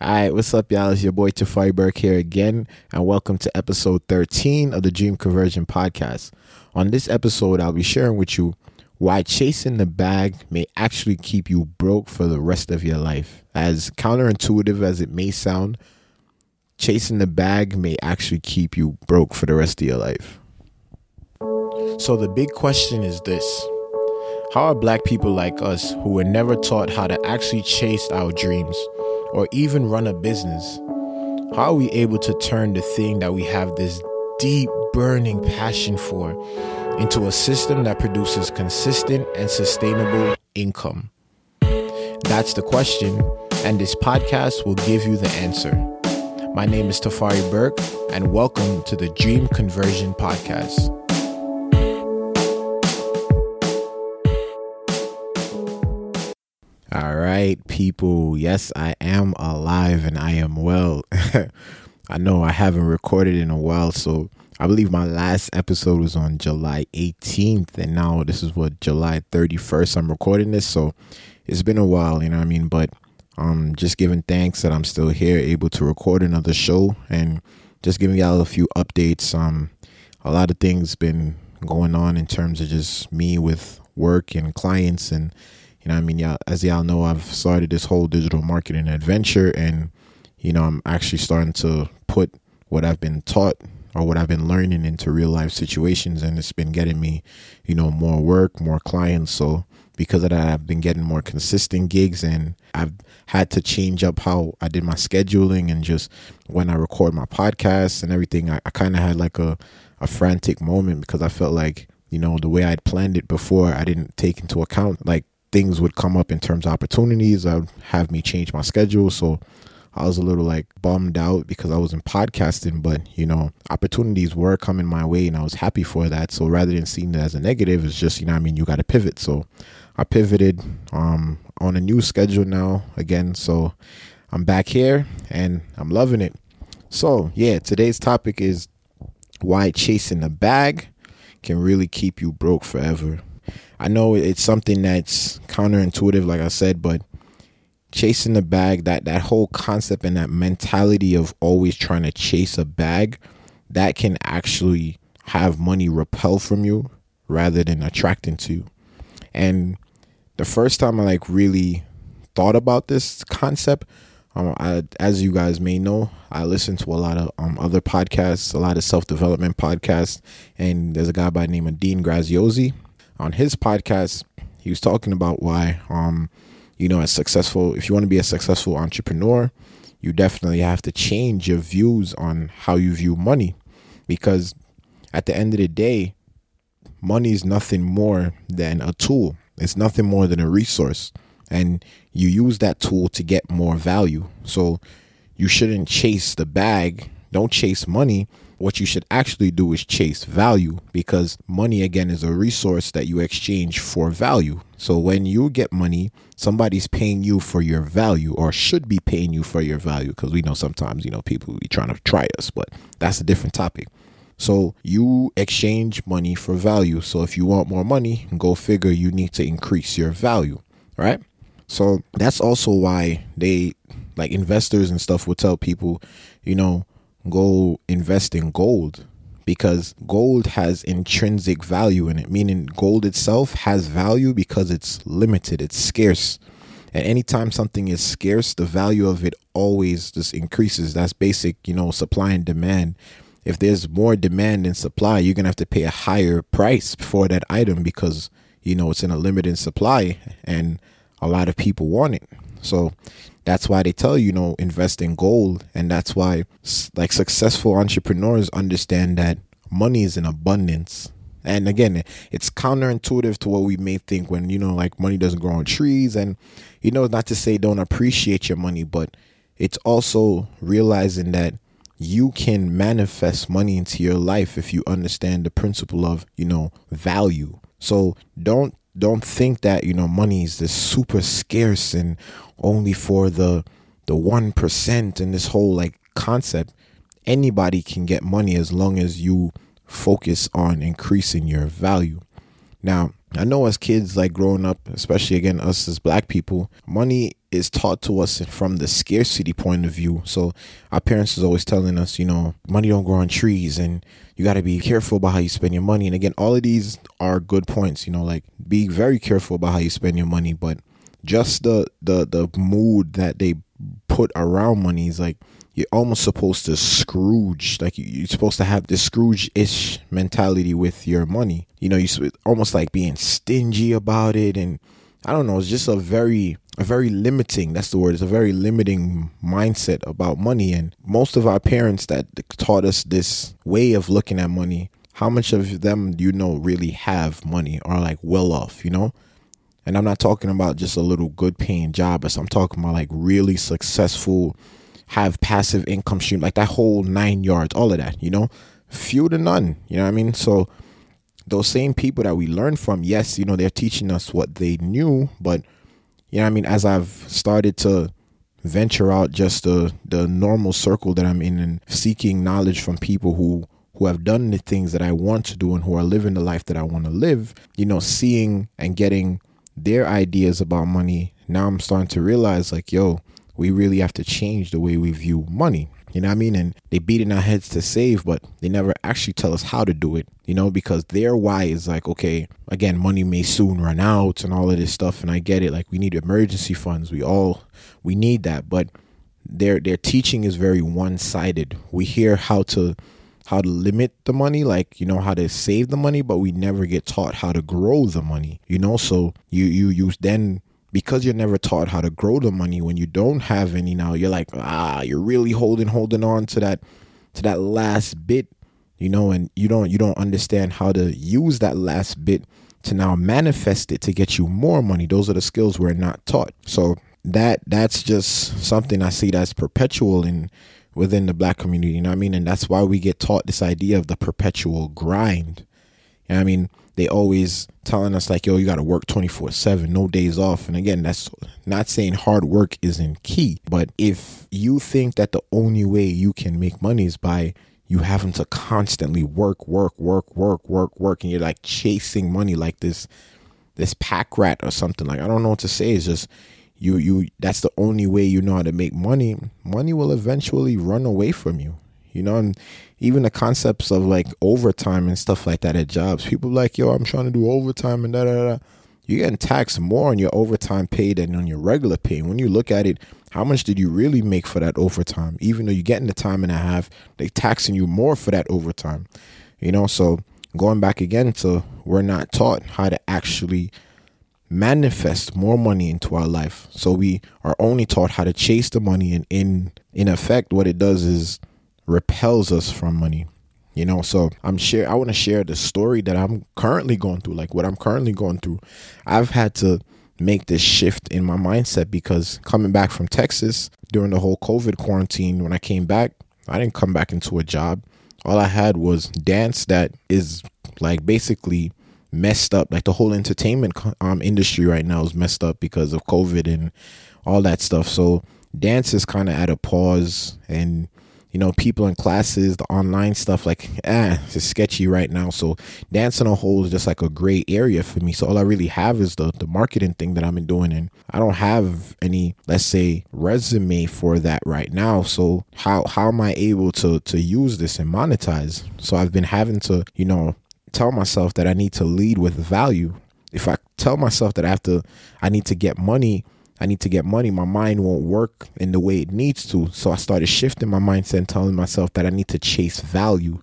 All right, what's up, y'all? It's your boy Tafari Burke here again, and welcome to episode 13 of the Dream Conversion Podcast. On this episode, I'll be sharing with you why chasing the bag may actually keep you broke for the rest of your life. As counterintuitive as it may sound, chasing the bag may actually keep you broke for the rest of your life. So, the big question is this How are black people like us who were never taught how to actually chase our dreams? Or even run a business? How are we able to turn the thing that we have this deep, burning passion for into a system that produces consistent and sustainable income? That's the question, and this podcast will give you the answer. My name is Tafari Burke, and welcome to the Dream Conversion Podcast. All right, people. Yes, I am alive and I am well. I know I haven't recorded in a while, so I believe my last episode was on July 18th, and now this is what July 31st. I'm recording this, so it's been a while, you know what I mean? But um, just giving thanks that I'm still here, able to record another show, and just giving y'all a few updates. Um, a lot of things been going on in terms of just me with work and clients and you know, I mean, y'all, as y'all know, I've started this whole digital marketing adventure, and you know, I'm actually starting to put what I've been taught or what I've been learning into real life situations, and it's been getting me, you know, more work, more clients. So because of that, I've been getting more consistent gigs, and I've had to change up how I did my scheduling and just when I record my podcasts and everything. I, I kind of had like a a frantic moment because I felt like you know the way I'd planned it before, I didn't take into account like things would come up in terms of opportunities that would have me change my schedule. So I was a little like bummed out because I wasn't podcasting, but you know, opportunities were coming my way and I was happy for that. So rather than seeing it as a negative, it's just, you know, I mean, you got to pivot. So I pivoted um, on a new schedule now again. So I'm back here and I'm loving it. So yeah, today's topic is why chasing the bag can really keep you broke forever. I know it's something that's counterintuitive, like I said, but chasing the bag, that that whole concept and that mentality of always trying to chase a bag, that can actually have money repel from you rather than attracting to you. And the first time I like really thought about this concept, um, I, as you guys may know, I listen to a lot of um, other podcasts, a lot of self development podcasts, and there's a guy by the name of Dean Graziosi on his podcast, he was talking about why, um, you know, as successful, if you want to be a successful entrepreneur, you definitely have to change your views on how you view money, because at the end of the day, money is nothing more than a tool. It's nothing more than a resource, and you use that tool to get more value. So you shouldn't chase the bag. Don't chase money what you should actually do is chase value because money, again, is a resource that you exchange for value. So when you get money, somebody's paying you for your value or should be paying you for your value because we know sometimes, you know, people be trying to try us, but that's a different topic. So you exchange money for value. So if you want more money, go figure you need to increase your value, right? So that's also why they like investors and stuff will tell people, you know, go invest in gold because gold has intrinsic value in it, meaning gold itself has value because it's limited, it's scarce. And anytime something is scarce, the value of it always just increases. That's basic, you know, supply and demand. If there's more demand than supply, you're going to have to pay a higher price for that item because, you know, it's in a limited supply and a lot of people want it. So that's why they tell you, know, invest in gold. And that's why, like, successful entrepreneurs understand that money is in abundance. And again, it's counterintuitive to what we may think when, you know, like money doesn't grow on trees. And, you know, not to say don't appreciate your money, but it's also realizing that you can manifest money into your life if you understand the principle of, you know, value. So don't don't think that you know money is this super scarce and only for the the one percent and this whole like concept. Anybody can get money as long as you focus on increasing your value. Now, I know as kids, like growing up, especially again, us as black people, money is taught to us from the scarcity point of view. So our parents is always telling us, you know, money don't grow on trees and you got to be careful about how you spend your money. And again, all of these are good points, you know, like be very careful about how you spend your money, but just the the the mood that they put around money is like you're almost supposed to Scrooge, like you're supposed to have this Scrooge-ish mentality with your money. You know, you almost like being stingy about it, and I don't know. It's just a very, a very limiting. That's the word. It's a very limiting mindset about money, and most of our parents that taught us this way of looking at money. How much of them do you know really have money or like well off? You know, and I'm not talking about just a little good paying job, but I'm talking about like really successful have passive income stream, like that whole nine yards, all of that, you know, few to none, you know what I mean? So those same people that we learn from, yes, you know, they're teaching us what they knew, but you know I mean? As I've started to venture out just the the normal circle that I'm in and seeking knowledge from people who who have done the things that I want to do and who are living the life that I want to live, you know, seeing and getting their ideas about money, now I'm starting to realize like, yo, we really have to change the way we view money. You know what I mean? And they beat in our heads to save, but they never actually tell us how to do it, you know, because their why is like, okay, again, money may soon run out and all of this stuff. And I get it. Like we need emergency funds. We all, we need that. But their, their teaching is very one sided. We hear how to, how to limit the money, like, you know, how to save the money, but we never get taught how to grow the money, you know? So you, you, you then because you're never taught how to grow the money when you don't have any now you're like ah you're really holding holding on to that to that last bit you know and you don't you don't understand how to use that last bit to now manifest it to get you more money. Those are the skills we're not taught. So that that's just something i see that's perpetual in within the black community you know what i mean? And that's why we get taught this idea of the perpetual grind. You know what i mean they always telling us like, yo, you got to work 24 seven, no days off. And again, that's not saying hard work isn't key, but if you think that the only way you can make money is by you having to constantly work, work, work, work, work, work, and you're like chasing money like this, this pack rat or something. Like I don't know what to say. It's just you, you. That's the only way you know how to make money. Money will eventually run away from you you know, and even the concepts of like overtime and stuff like that at jobs. People like, yo, I'm trying to do overtime and da da da. You're getting taxed more on your overtime pay than on your regular pay. When you look at it, how much did you really make for that overtime? Even though you're getting the time and a half, they taxing you more for that overtime. You know, so going back again to we're not taught how to actually manifest more money into our life. So we are only taught how to chase the money and in in effect what it does is repels us from money you know? So i'm share i want to share the story that i'm currently going through like what i'm currently going through. I've had to make this shift in my mindset because coming back from texas during the whole covid quarantine when i came back i didn't come back into a job. All i had was dance that is like basically messed up. Like the whole entertainment um, industry right now is messed up because of covid and all that stuff. So dance is kind of at a pause and you know, people in classes, the online stuff, like, ah, it's sketchy right now. So dancing a whole is just like a gray area for me. So all I really have is the, the marketing thing that I've been doing. And I don't have any, let's say, resume for that right now. So how, how am I able to, to use this and monetize? So I've been having to, you know, tell myself that I need to lead with value. If I tell myself that I have to, I need to get money I need to get money, my mind won't work in the way it needs to. So I started shifting my mindset and telling myself that I need to chase value.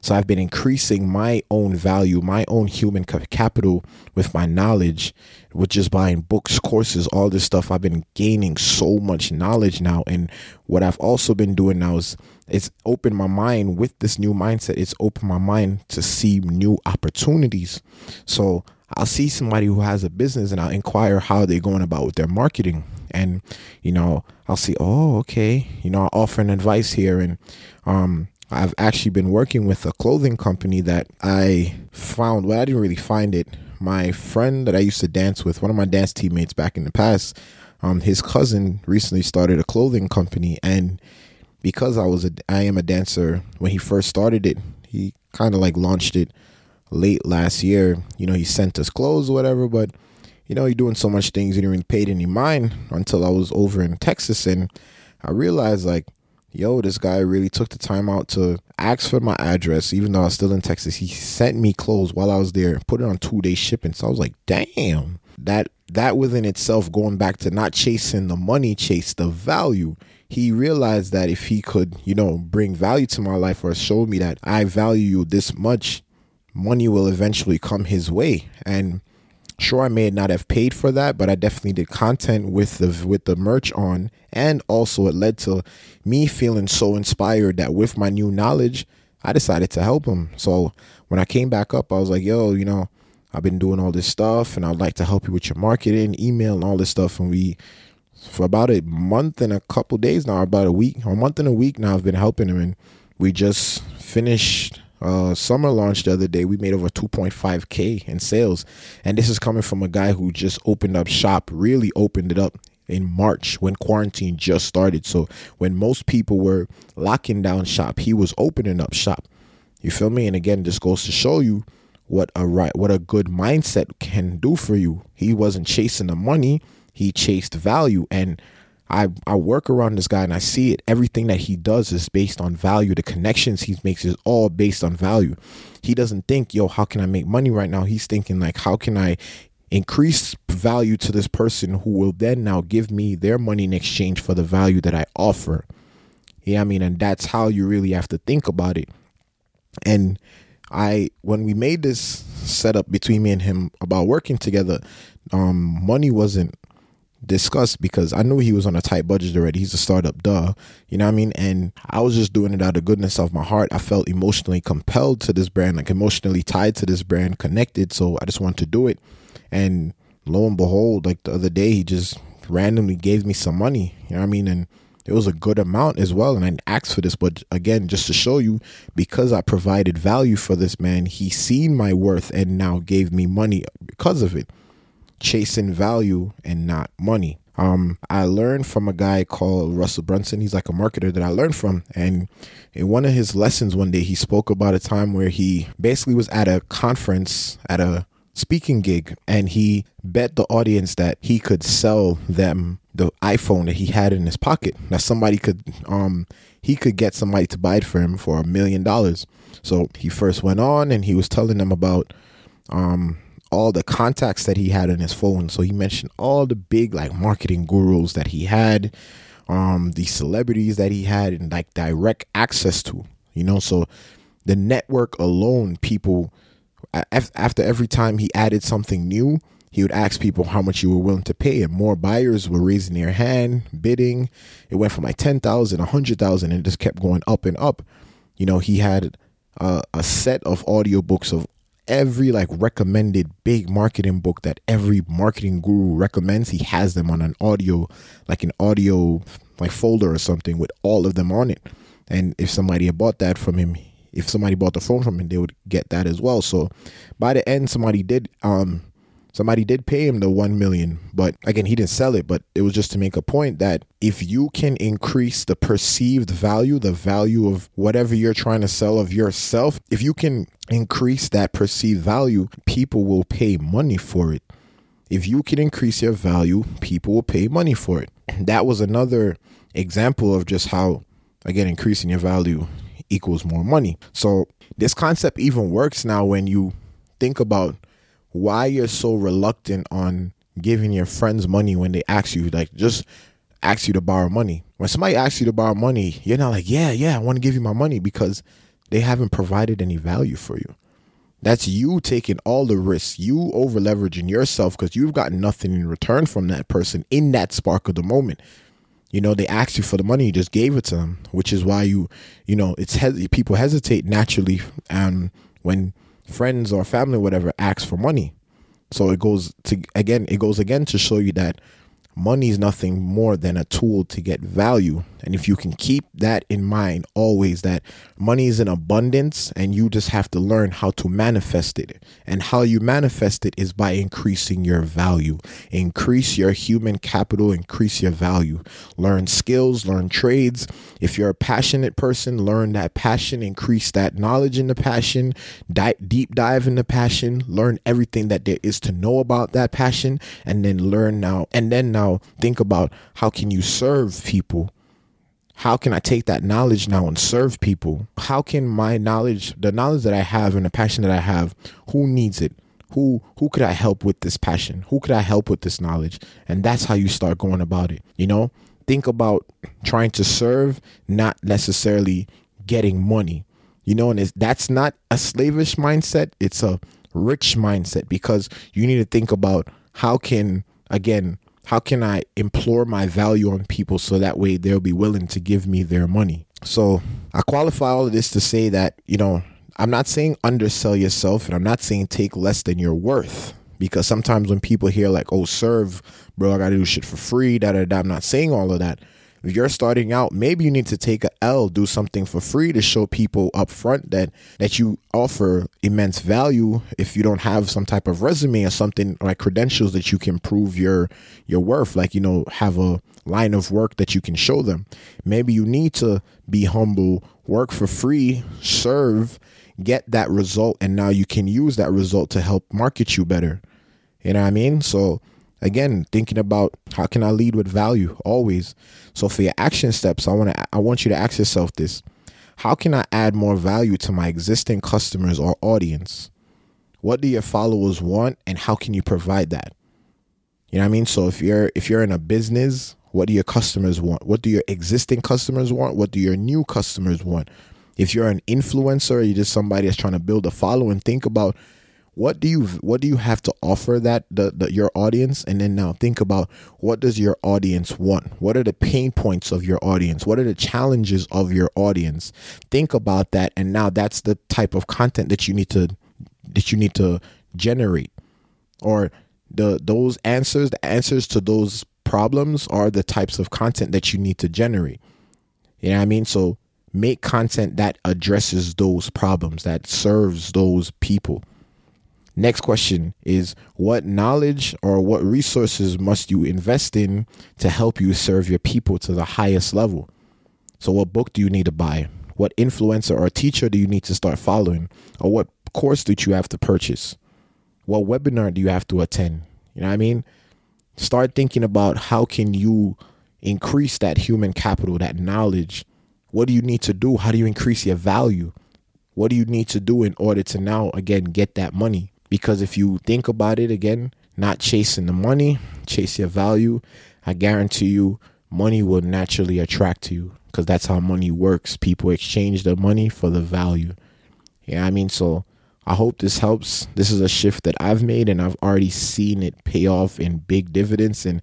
So I've been increasing my own value, my own human capital with my knowledge, with just buying books, courses, all this stuff. I've been gaining so much knowledge now. And what I've also been doing now is it's opened my mind with this new mindset. It's opened my mind to see new opportunities. So I'll see somebody who has a business and I'll inquire how they're going about with their marketing. And, you know, I'll see, oh, okay, you know, I'll offer an advice here. And um, I've actually been working with a clothing company that I found, well, I didn't really find it. My friend that I used to dance with, one of my dance teammates back in the past, um, his cousin recently started a clothing company. And because I was a, I am a dancer, when he first started it, he kind of like launched it late last year. You know, he sent us clothes or whatever, but you know, you're doing so much things you didn't really pay any mind until I was over in Texas and I realized like, yo, this guy really took the time out to ask for my address, even though I was still in Texas. He sent me clothes while I was there, put it on two day shipping. So I was like, damn, that that within itself, going back to not chasing the money, chase the value. He realized that if he could, you know, bring value to my life or show me that I value you this much, money will eventually come his way. And Sure, I may not have paid for that, but I definitely did content with the with the merch on, and also it led to me feeling so inspired that with my new knowledge, I decided to help him. So when I came back up, I was like, "Yo, you know, I've been doing all this stuff, and I'd like to help you with your marketing, email, and all this stuff." And we, for about a month and a couple days now, about a week, or a month and a week now, I've been helping him, and we just finished uh, summer launch the other day, we made over 2.5K in sales. And this is coming from a guy who just opened up shop, really opened it up in March when quarantine just started. So when most people were locking down shop, he was opening up shop. You feel me? And again, this goes to show you what a right what a good mindset can do for you. He wasn't chasing the money, he chased value and I, I work around this guy and I see it. Everything that he does is based on value. The connections he makes is all based on value. He doesn't think, yo, how can I make money right now? He's thinking, like, how can I increase value to this person who will then now give me their money in exchange for the value that I offer? Yeah, I mean, and that's how you really have to think about it. And I, when we made this setup between me and him about working together, um, money wasn't discussed because I knew he was on a tight budget already. He's a startup, duh. You know what I mean? And I was just doing it out of goodness of my heart. I felt emotionally compelled to this brand, like emotionally tied to this brand, connected. So I just wanted to do it. And lo and behold, like the other day, he just randomly gave me some money. You know what I mean? And it was a good amount as well. And I asked for this, but again, just to show you, because I provided value for this man, he seen my worth and now gave me money because of it chasing value and not money. Um, I learned from a guy called Russell Brunson. He's like a marketer that I learned from. And in one of his lessons one day, he spoke about a time where he basically was at a conference at a speaking gig and he bet the audience that he could sell them the iPhone that he had in his pocket. That somebody could um he could get somebody to buy it for him for a million dollars. So he first went on and he was telling them about um all the contacts that he had on his phone. So he mentioned all the big like marketing gurus that he had, um, the celebrities that he had and like direct access to, you know, so the network alone, people after every time he added something new, he would ask people how much you were willing to pay and more buyers were raising their hand bidding. It went from like 10,000 100,000 and it just kept going up and up. You know he had uh, a set of audiobooks of every like recommended big marketing book that every marketing guru recommends he has them on an audio like an audio like folder or something with all of them on it. And if somebody had bought that from him if somebody bought the phone from him they would get that as well. So by the end somebody did um somebody did pay him the 1 million but again he didn't sell it but it was just to make a point that if you can increase the perceived value the value of whatever you're trying to sell of yourself if you can increase that perceived value people will pay money for it. If you can increase your value people will pay money for it. That was another example of just how again increasing your value equals more money. So this concept even works now when you think about why you're so reluctant on giving your friends money when they ask you, like just ask you to borrow money. When somebody asks you to borrow money, you're not like, yeah, yeah, I want to give you my money because they haven't provided any value for you. That's you taking all the risks, you over leveraging yourself because you've got nothing in return from that person in that spark of the moment. You know, they asked you for the money, you just gave it to them, which is why you, you know, it's people hesitate naturally um, when friends or family or whatever ask for money. So it goes to again, it goes again to show you that money is nothing more than a tool to get value. And if you can keep that in mind always, that money is in abundance and you just have to learn how to manifest it. And how you manifest it is by increasing your value, increase your human capital, increase your value. Learn skills, learn trades. If you're a passionate person, learn that passion, increase that knowledge in the passion, di- deep dive in the passion, learn everything that there is to know about that passion, and then learn now. And then now think about how can you serve people how can I take that knowledge now and serve people? How can my knowledge, the knowledge that I have and the passion that I have, who needs it? Who who could I help with this passion? Who could I help with this knowledge? And that's how you start going about it. You know, think about trying to serve, not necessarily getting money. You know, and that's not a slavish mindset. It's a rich mindset because you need to think about how can again how can I implore my value on people so that way they'll be willing to give me their money? So I qualify all of this to say that, you know, I'm not saying undersell yourself and I'm not saying take less than your worth because sometimes when people hear like, oh, serve, bro, I gotta do shit for free, da da da, I'm not saying all of that. If you're starting out, maybe you need to take a L, do something for free to show people up front that that you offer immense value. If you don't have some type of resume or something like credentials that you can prove your your worth, like you know, have a line of work that you can show them. Maybe you need to be humble, work for free, serve, get that result, and now you can use that result to help market you better. You know what I mean? So again thinking about how can i lead with value always. So for your action steps i want to i want you to ask yourself this. How can i add more value to my existing customers or audience? What do your followers want and how can you provide that? You know what i mean? So if you're if you're in a business what do your customers want? What do your existing customers want? What do your new customers want? If you're an influencer you're just somebody that's trying to build a following think about what do you what do you have to offer that the, the, your audience? And then now think about what does your audience want? What are the pain points of your audience? What are the challenges of your audience? Think about that. And now that's the type of content that you need to that you need to generate. Or the those answers the answers to those problems are the types of content that you need to generate. You know what i mean? So make content that addresses those problems that serves those people Next question is what knowledge or what resources must you invest in to help you serve your people to the highest level? So, what book do you need to buy? What influencer or teacher do you need to start following? Or what course did you have to purchase? What webinar do you have to attend? You know what I mean? Start thinking about how can you increase that human capital, that knowledge. What do you need to do? How do you increase your value? What do you need to do in order to now again get that money? Because if you think about it again, not chasing the money, chase your value, I guarantee you money will naturally attract to you because that's how money works. People exchange the money for the value. Yeah, I mean, so I hope this helps. This is a shift that I've made, and I've already seen it pay off in big dividends. And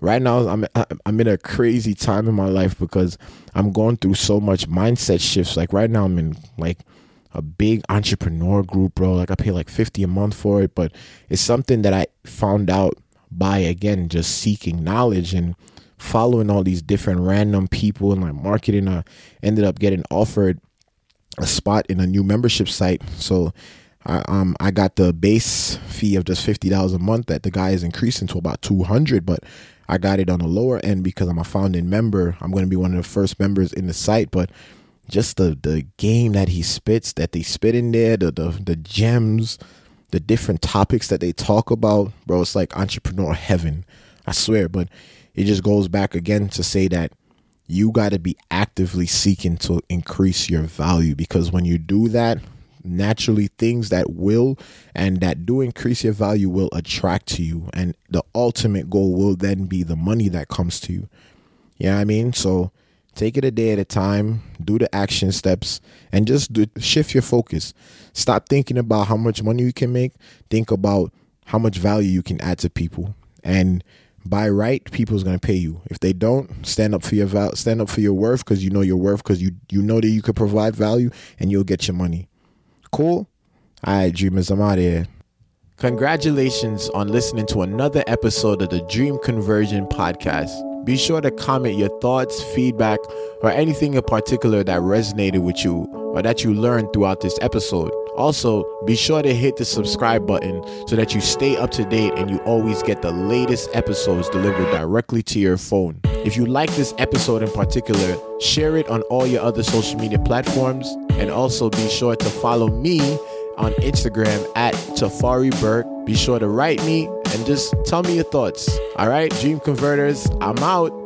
right now, I'm I'm in a crazy time in my life because I'm going through so much mindset shifts. Like right now, I'm in like a big entrepreneur group, bro. Like I pay like 50 a month for it, but it's something that I found out by again just seeking knowledge and following all these different random people and like marketing. I ended up getting offered a spot in a new membership site. So I um I got the base fee of just fifty dollars a month that the guy is increasing to about two hundred, but I got it on the lower end because I'm a founding member. I'm going to be one of the first members in the site, but just the the game that he spits, that they spit in there, the the, the gems, the different topics that they talk about, bro. It's like entrepreneur heaven, I swear. But it just goes back again to say that you got to be actively seeking to increase your value because when you do that, naturally things that will and that do increase your value will attract to you and the ultimate goal will then be the money that comes to you. Yeah, you know I mean? So Take it a day at a time, do the action steps, and just do, shift your focus. Stop thinking about how much money you can make. Think about how much value you can add to people. And by right, people's gonna pay you. If they don't, stand up for your val- stand up for your worth because you know your worth because you you know that you could provide value and you'll get your money. Cool. All right, dreamers, I'm out of here. Congratulations on listening to another episode of the Dream Conversion Podcast. Be sure to comment your thoughts, feedback, or anything in particular that resonated with you or that you learned throughout this episode. Also, be sure to hit the subscribe button so that you stay up to date and you always get the latest episodes delivered directly to your phone. If you like this episode in particular, share it on all your other social media platforms and also be sure to follow me on Instagram at Tafari Burke. Be sure to write me and just tell me your thoughts. All right, Dream Converters, I'm out.